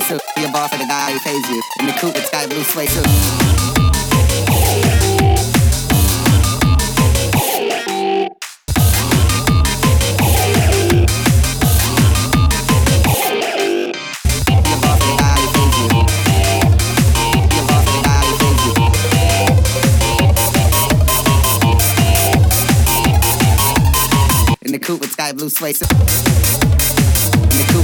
suit. Be a boss for the guy who pays you. In the coupe with sky blue suede suit. Coupe with sky blue suede. Thank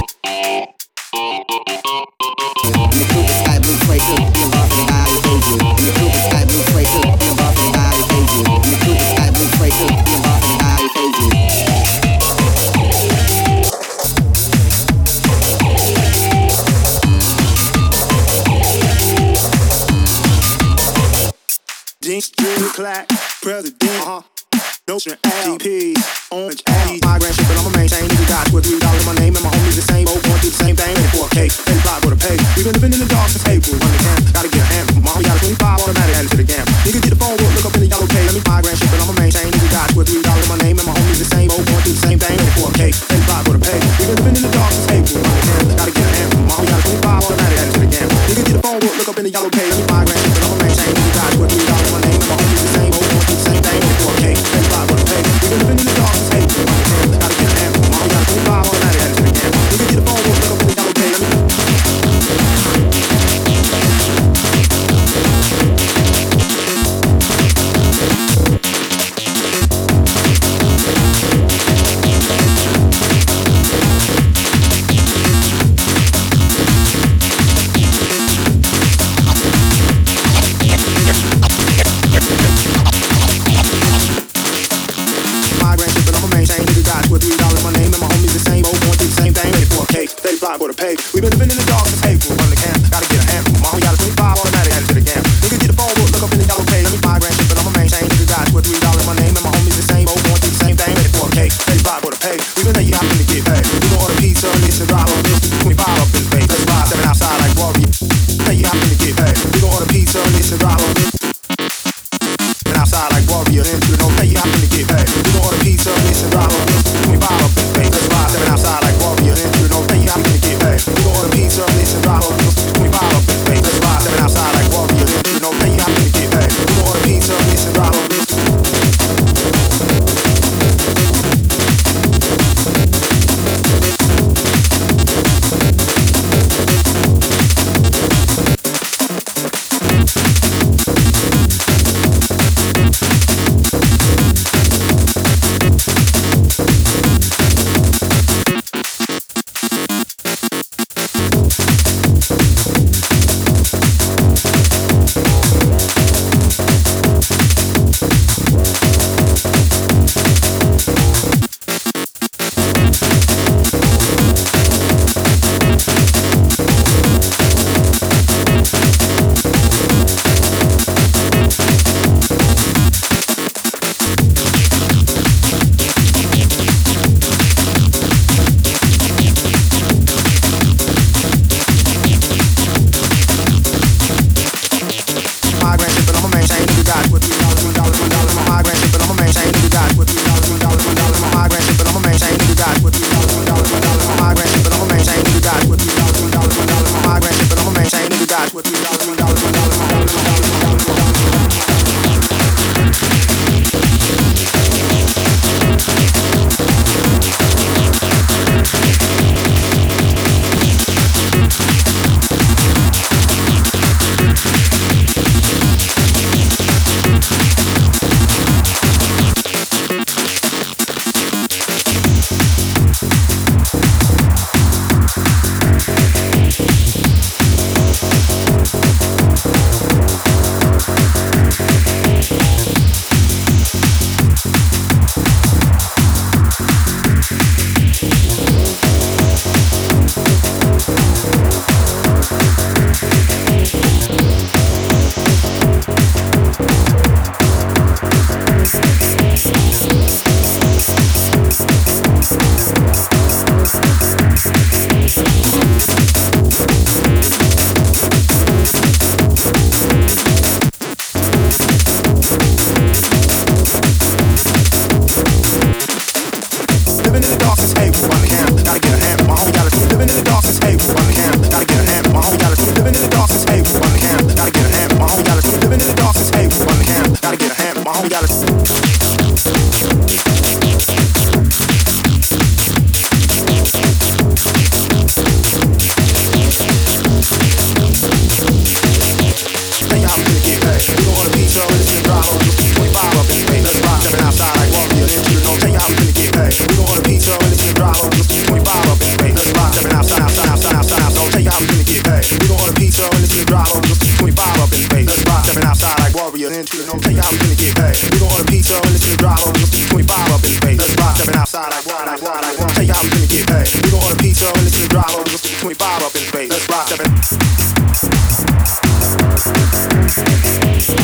you. The drama. 25 up in space. Let's rock, stepping outside like warriors into the no you how we gonna get paid. We gon' order pizza and listen to drama. 25 up in space. Let's rock, stepping outside like why, like why, like. Tell you how we gonna get paid. We gon' order pizza and listen to drama. 25 up in space. Let's stepping.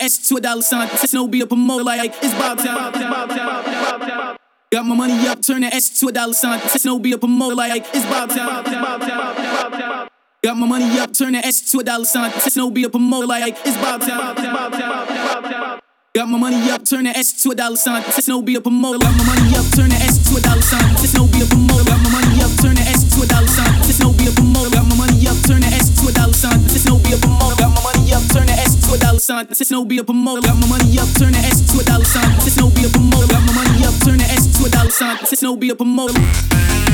and S to a dollar sign. Snow be up a mo like it's Bob Town. Got my money up, turn the S to a dollar sign. Snow be up a mo like it's Bob Town. Got my money up, turn the S to a dollar sign. Snow be up a mo like it's Bob Town. Got my money up, turn the S to a dollar sign. This no be a promoter. Got my money up, turn the S to a dollar sign. This no be a promoter. Got my money up, turn the S to a dollar sign. This no be a promoter. Got my money up, turn the S to a dollar sign. This no be a promoter. Got my money up, turn the S to a dollar sign. This no be a promoter. Got my money up, turn the S to a dollar sign. This no be a promoter. Got my money up, turn the S to a dollar sign. This no be a promoter.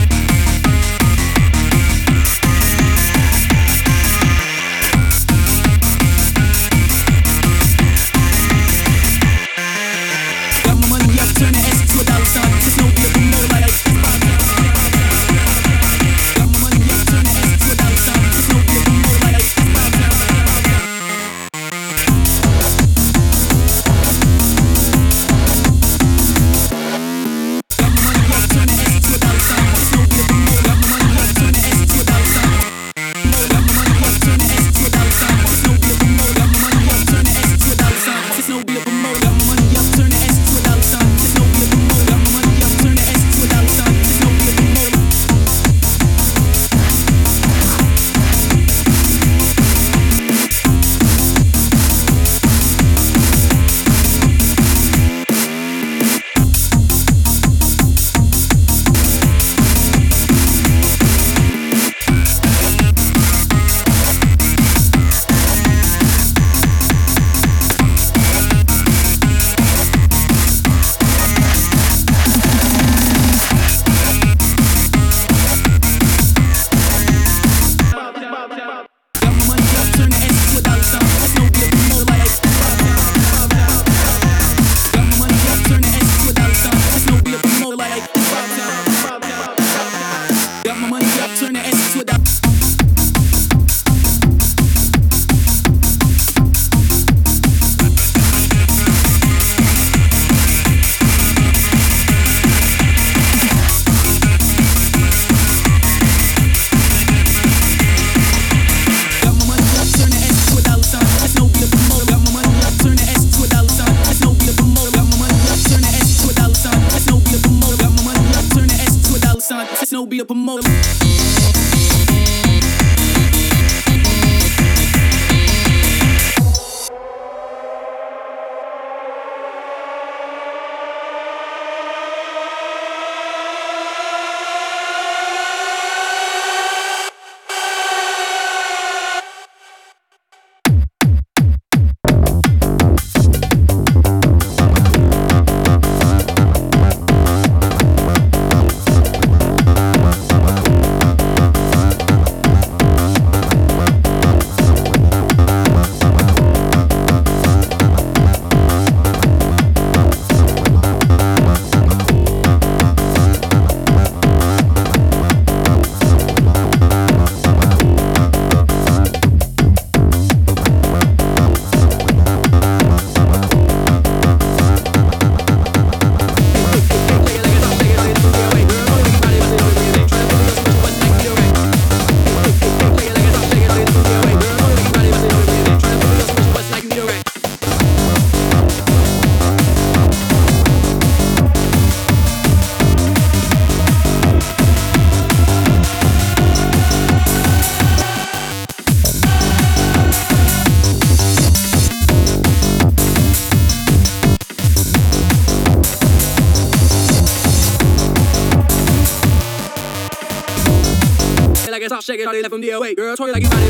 left the away. Girl, twerk like you.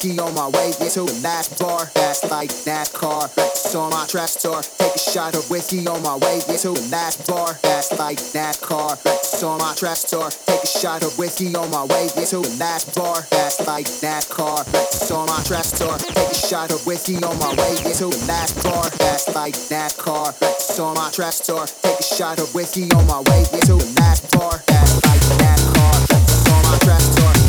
Whiskey on my way to the last bar. Fast like NASCAR. Breakfast on my trap store. Take a shot of whiskey on my way to the last bar. Fast like NASCAR. Breakfast on my trap store. Take a shot of whiskey on my way to the last bar. Fast like NASCAR. Breakfast on my trap store. Take a shot of whiskey on my way to the last bar. Fast like NASCAR. Breakfast on my store. Take a shot of whiskey on my way to the last bar. Fast like NASCAR. On my trap store.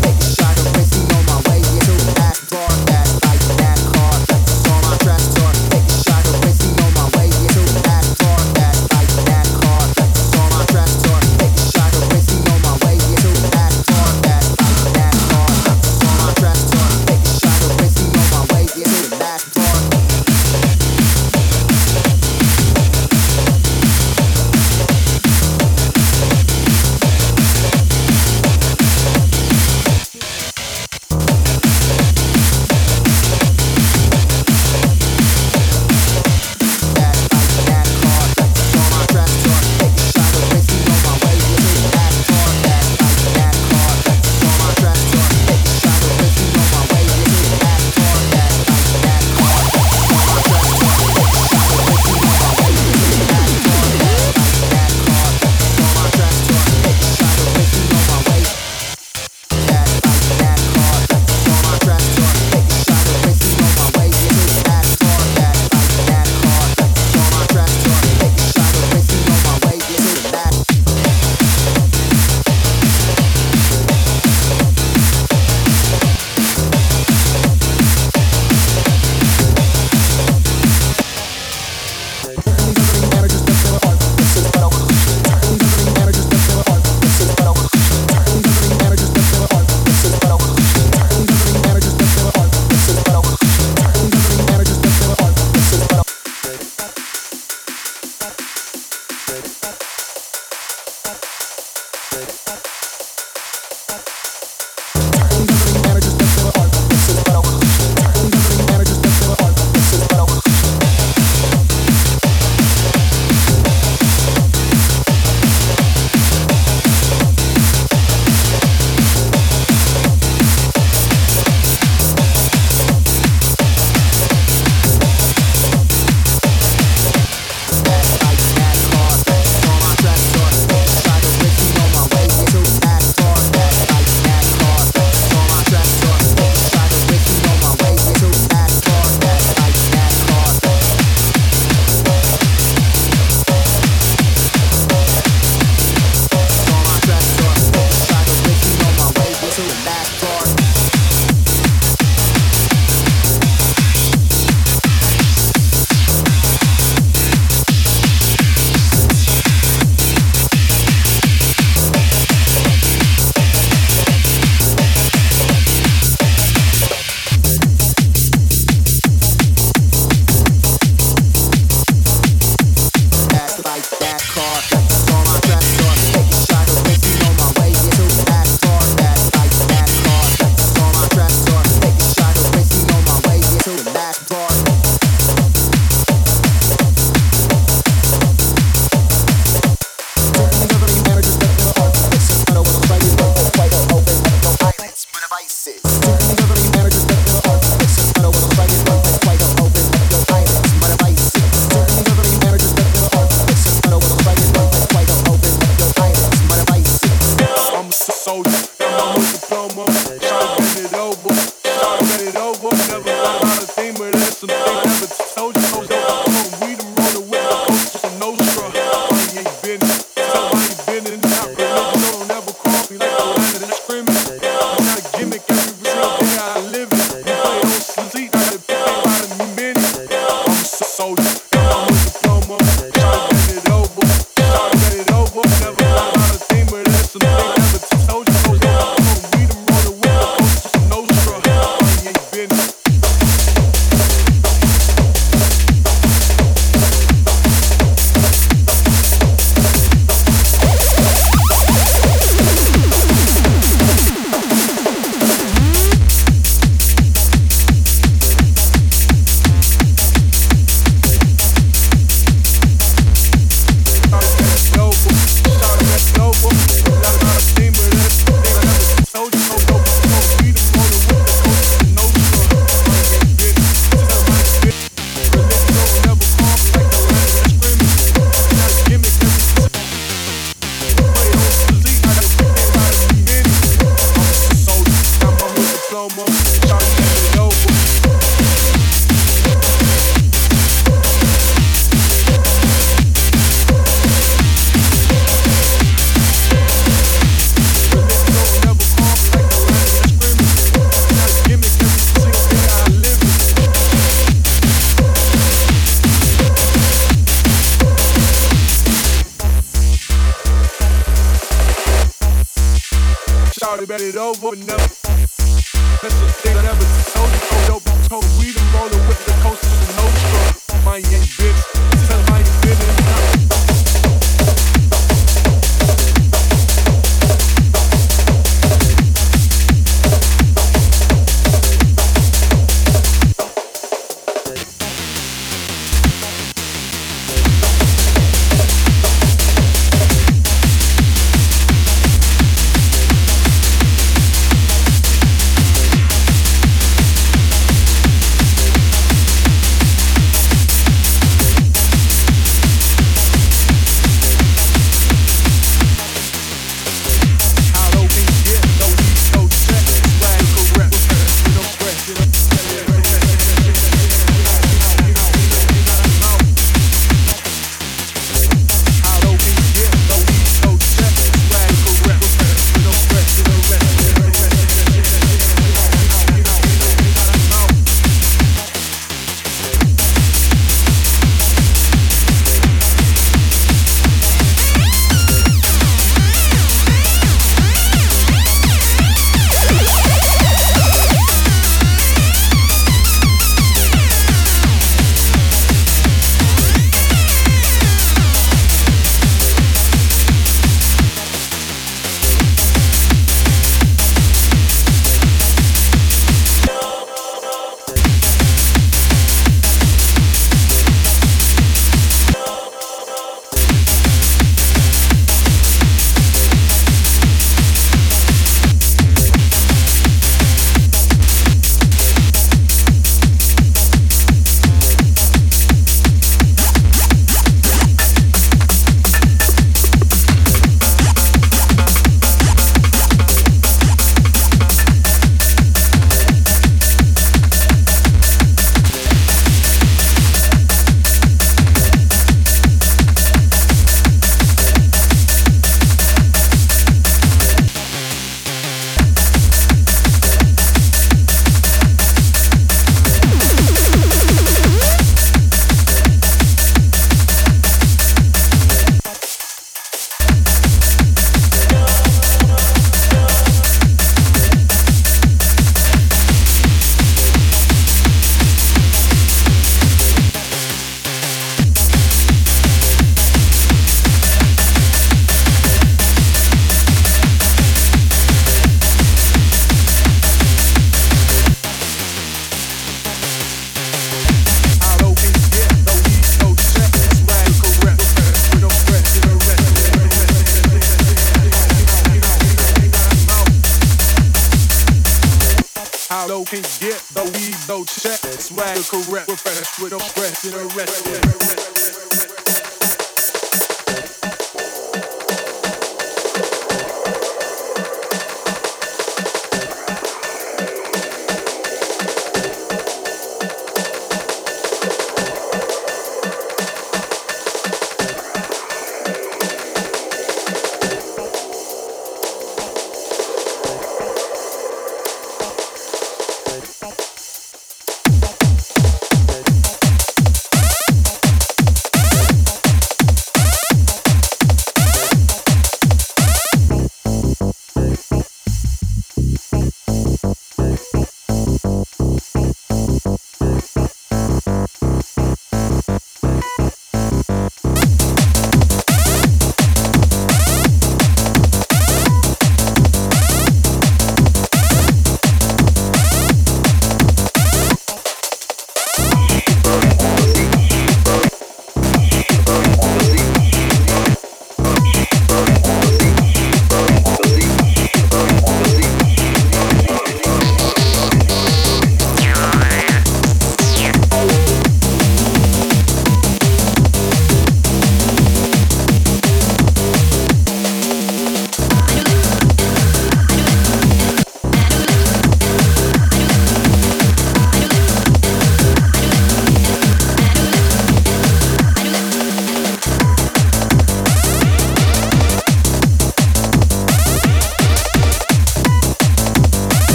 So check, swag correct, refresh with a fresh and a.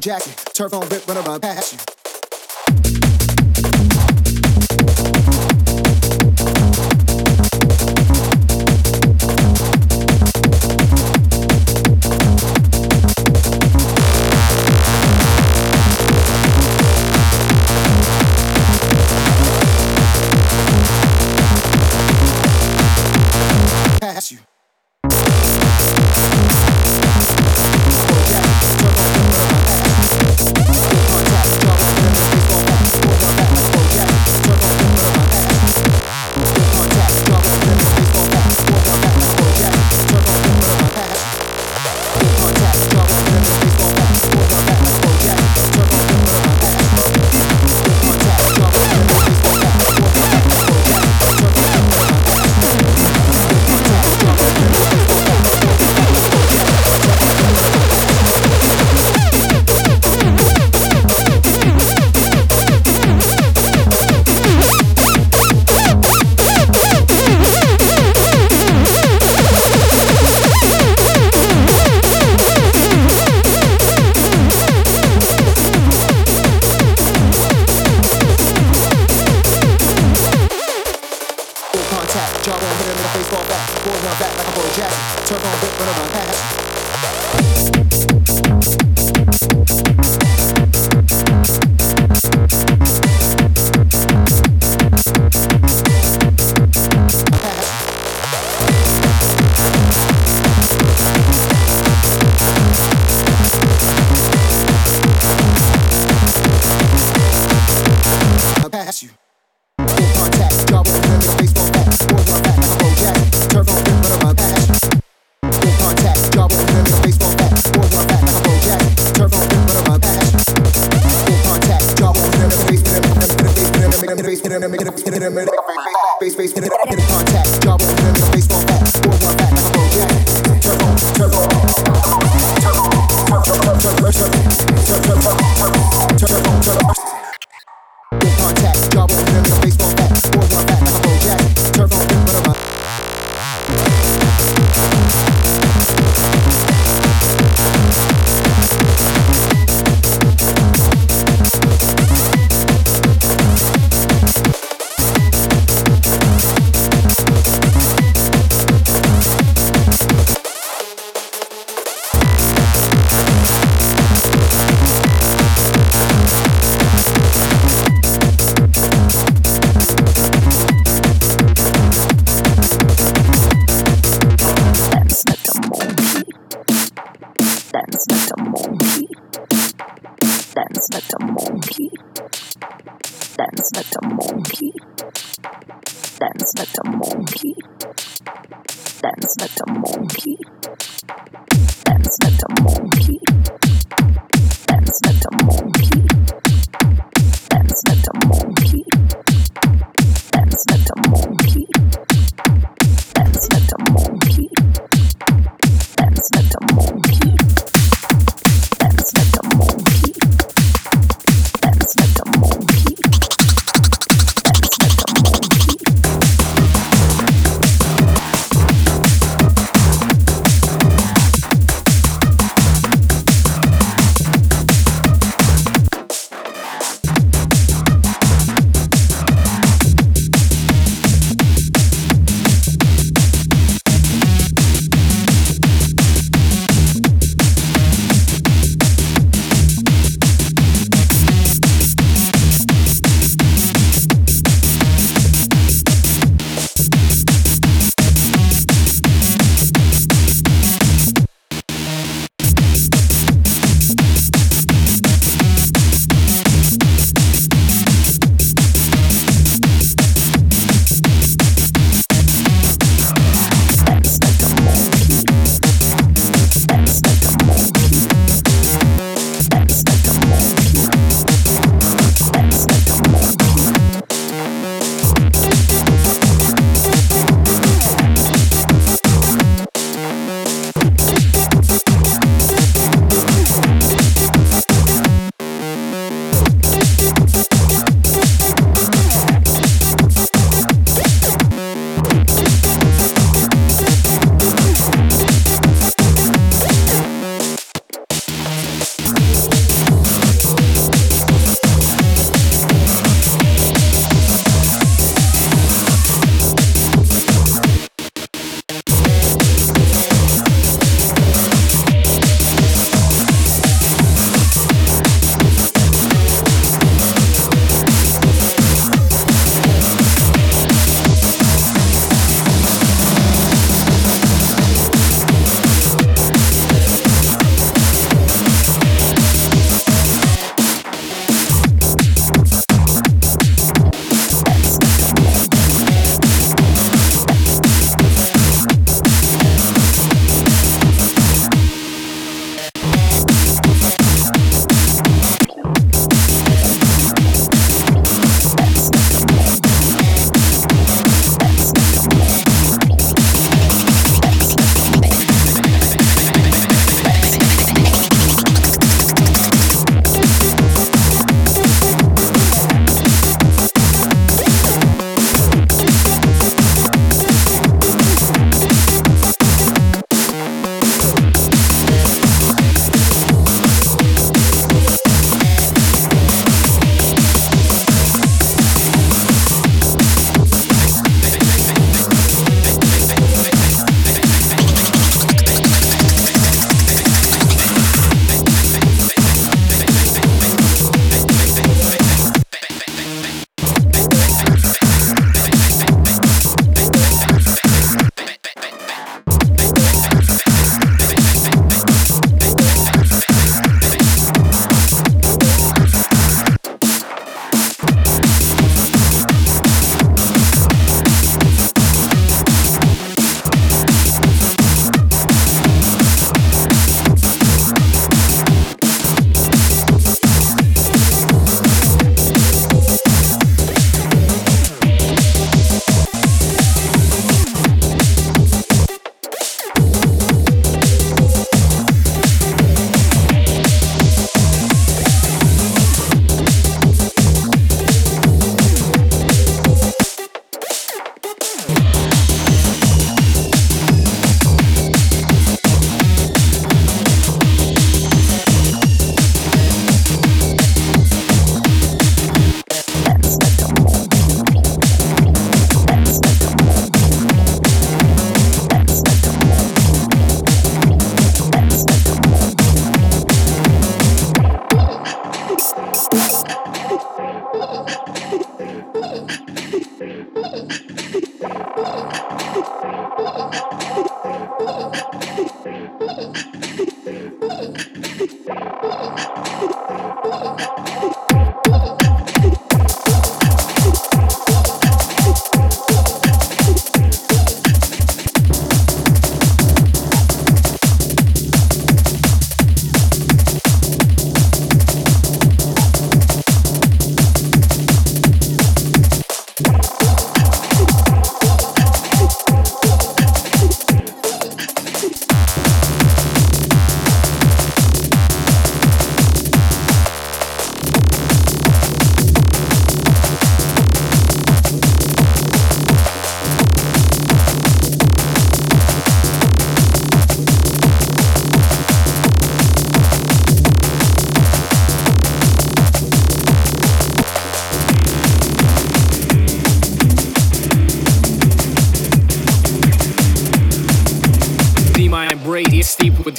jacket. Turf on whip, run around past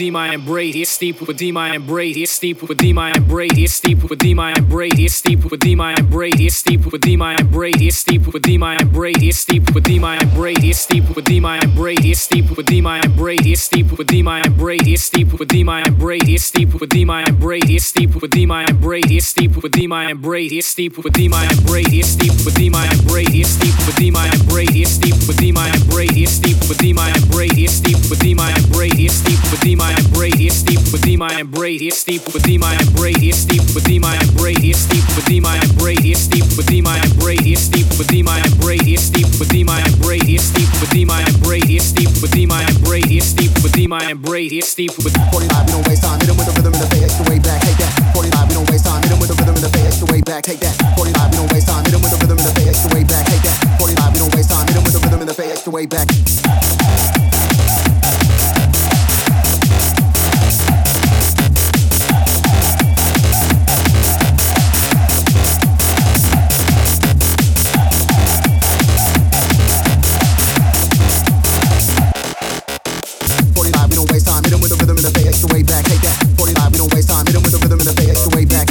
with D my embrace, steep with D my embrace steep with and braid, it's steep with and braid, it's steep with and braid, it's steep with and braid, it's steep with and braid, it's steep with and braid, it's steep with and braid, it's steep with and braid, it's steep with and braid, it's steep with and braid, it's steep with and braid, it's steep with and braid, it's steep with and braid, it's steep with and braid, it's steep with and braid, it's steep with and braid, it's steep with and braid, it's steep with and braid, it's steep with Dema and braid, steep with and braid, it's steep with and braid, it's steep with Dema and braid, it's steep with Dema and braid, it's steep with Dema and braid, it's steep with Dema and braid, it's steep with Dema and braid, it's steep with Dema and braid, it's steep with Dema and braid, it's steep with Dema and braid, it's steep with 45, we don't waste time, hit with the rhythm and the bass, the way back, take that. 45, we don't waste time, hit with the rhythm and the bass, the way back, take that. 45, we don't waste time, hit with the rhythm and the bass, the way back, take that. 45, we don't waste time, hit with the rhythm and the bass, the way back. Rhythm and the bass, the way back. Take that. Forty-five, we don't waste time. Hit 'em with the rhythm and the bass, the way back.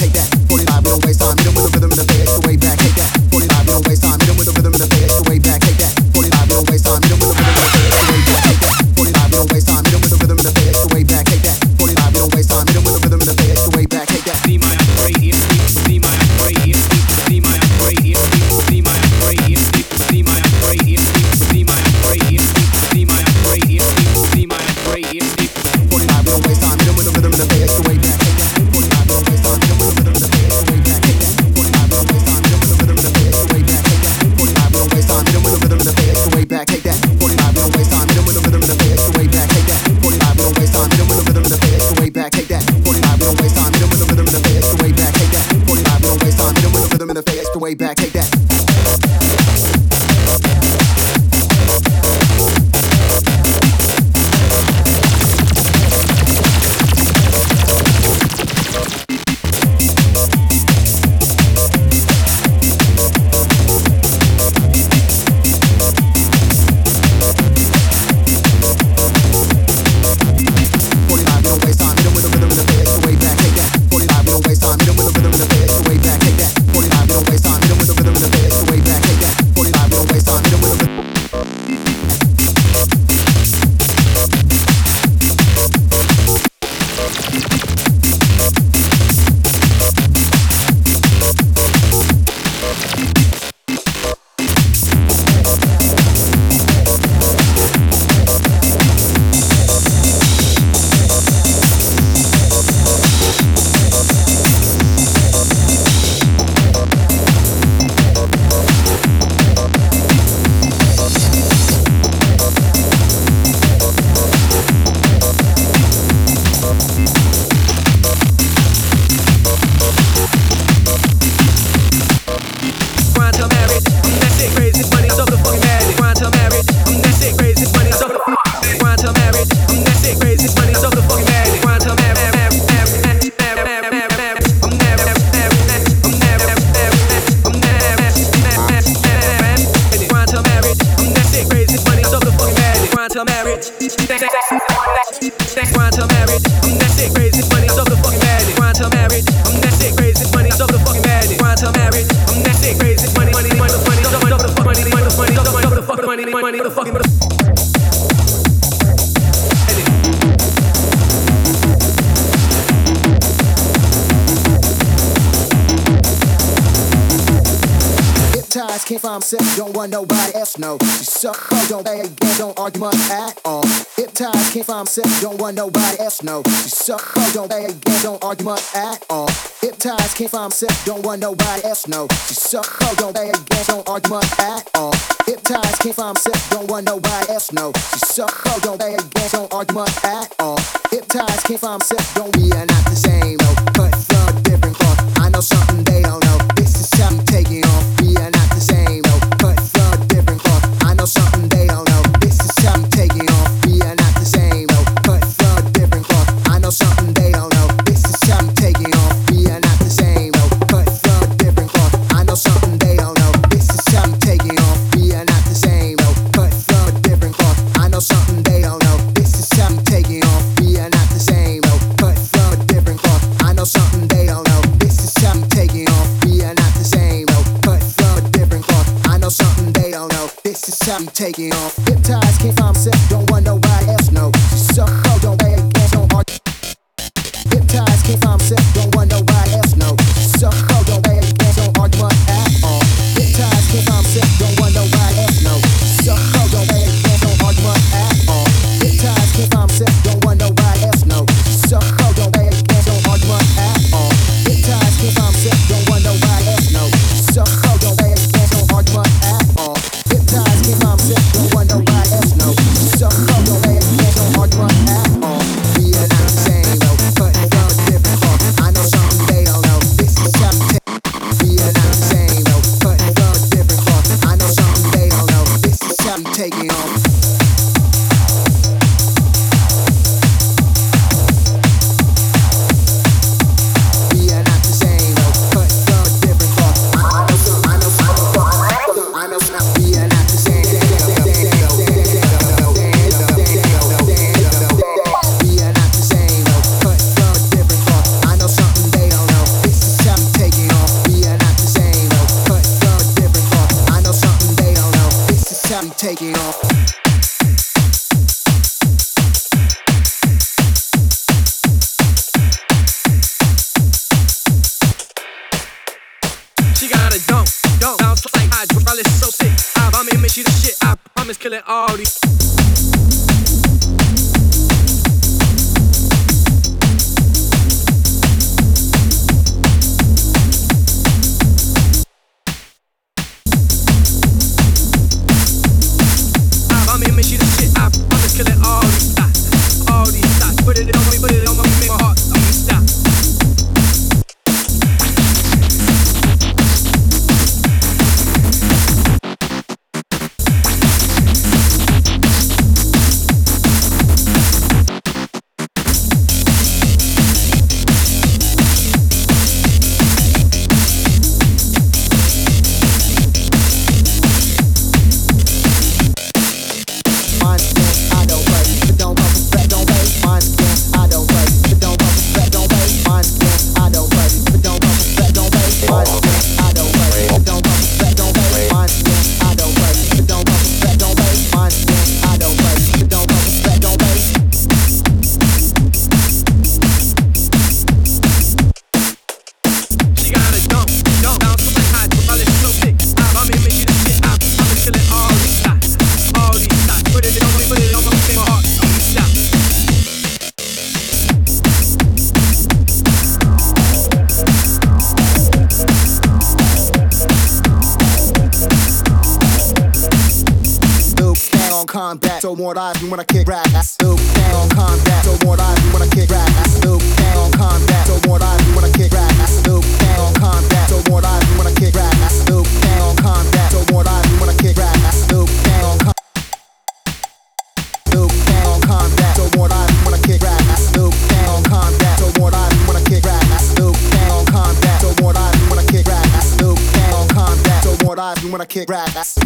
money, money, motherfucking motherfucking. Don't want nobody else, no. she suck, oh, don't play again, don't argue much at all. Hip time can't find myself, don't want nobody else, no. You suck, oh, don't play again, don't argue much at all. If ties can't find myself, don't want nobody else, no. she suck, oh, don't play again, don't argue much at all. Hip ties can't find myself, don't want nobody else, no. she suck, oh, don't play again, don't argue much at all. Hip ties can't find myself, don't we are not the same, no. Cut from a different cloth. I know something they don't know. This is something taking off. We are not the same. hypnotized, taking off. hip ties. can't find myself, what I do when I kick rap. I still can't on combat. So what I do when I kick rap. I still can't on combat. So what I do when I kick rap. I still can't on combat. So what I do when I kick rap. I still can't on combat. So what I do when I kick rap. I still can't on combat. When I kick rap. I still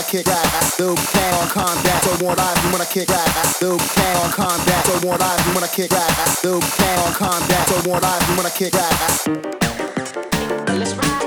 kick back. Do can on combat. So more live when I kick back. Do can on combat. So more live when I kick back. Do can on combat. So more live when I kick back. Let's ride.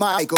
Like Michael.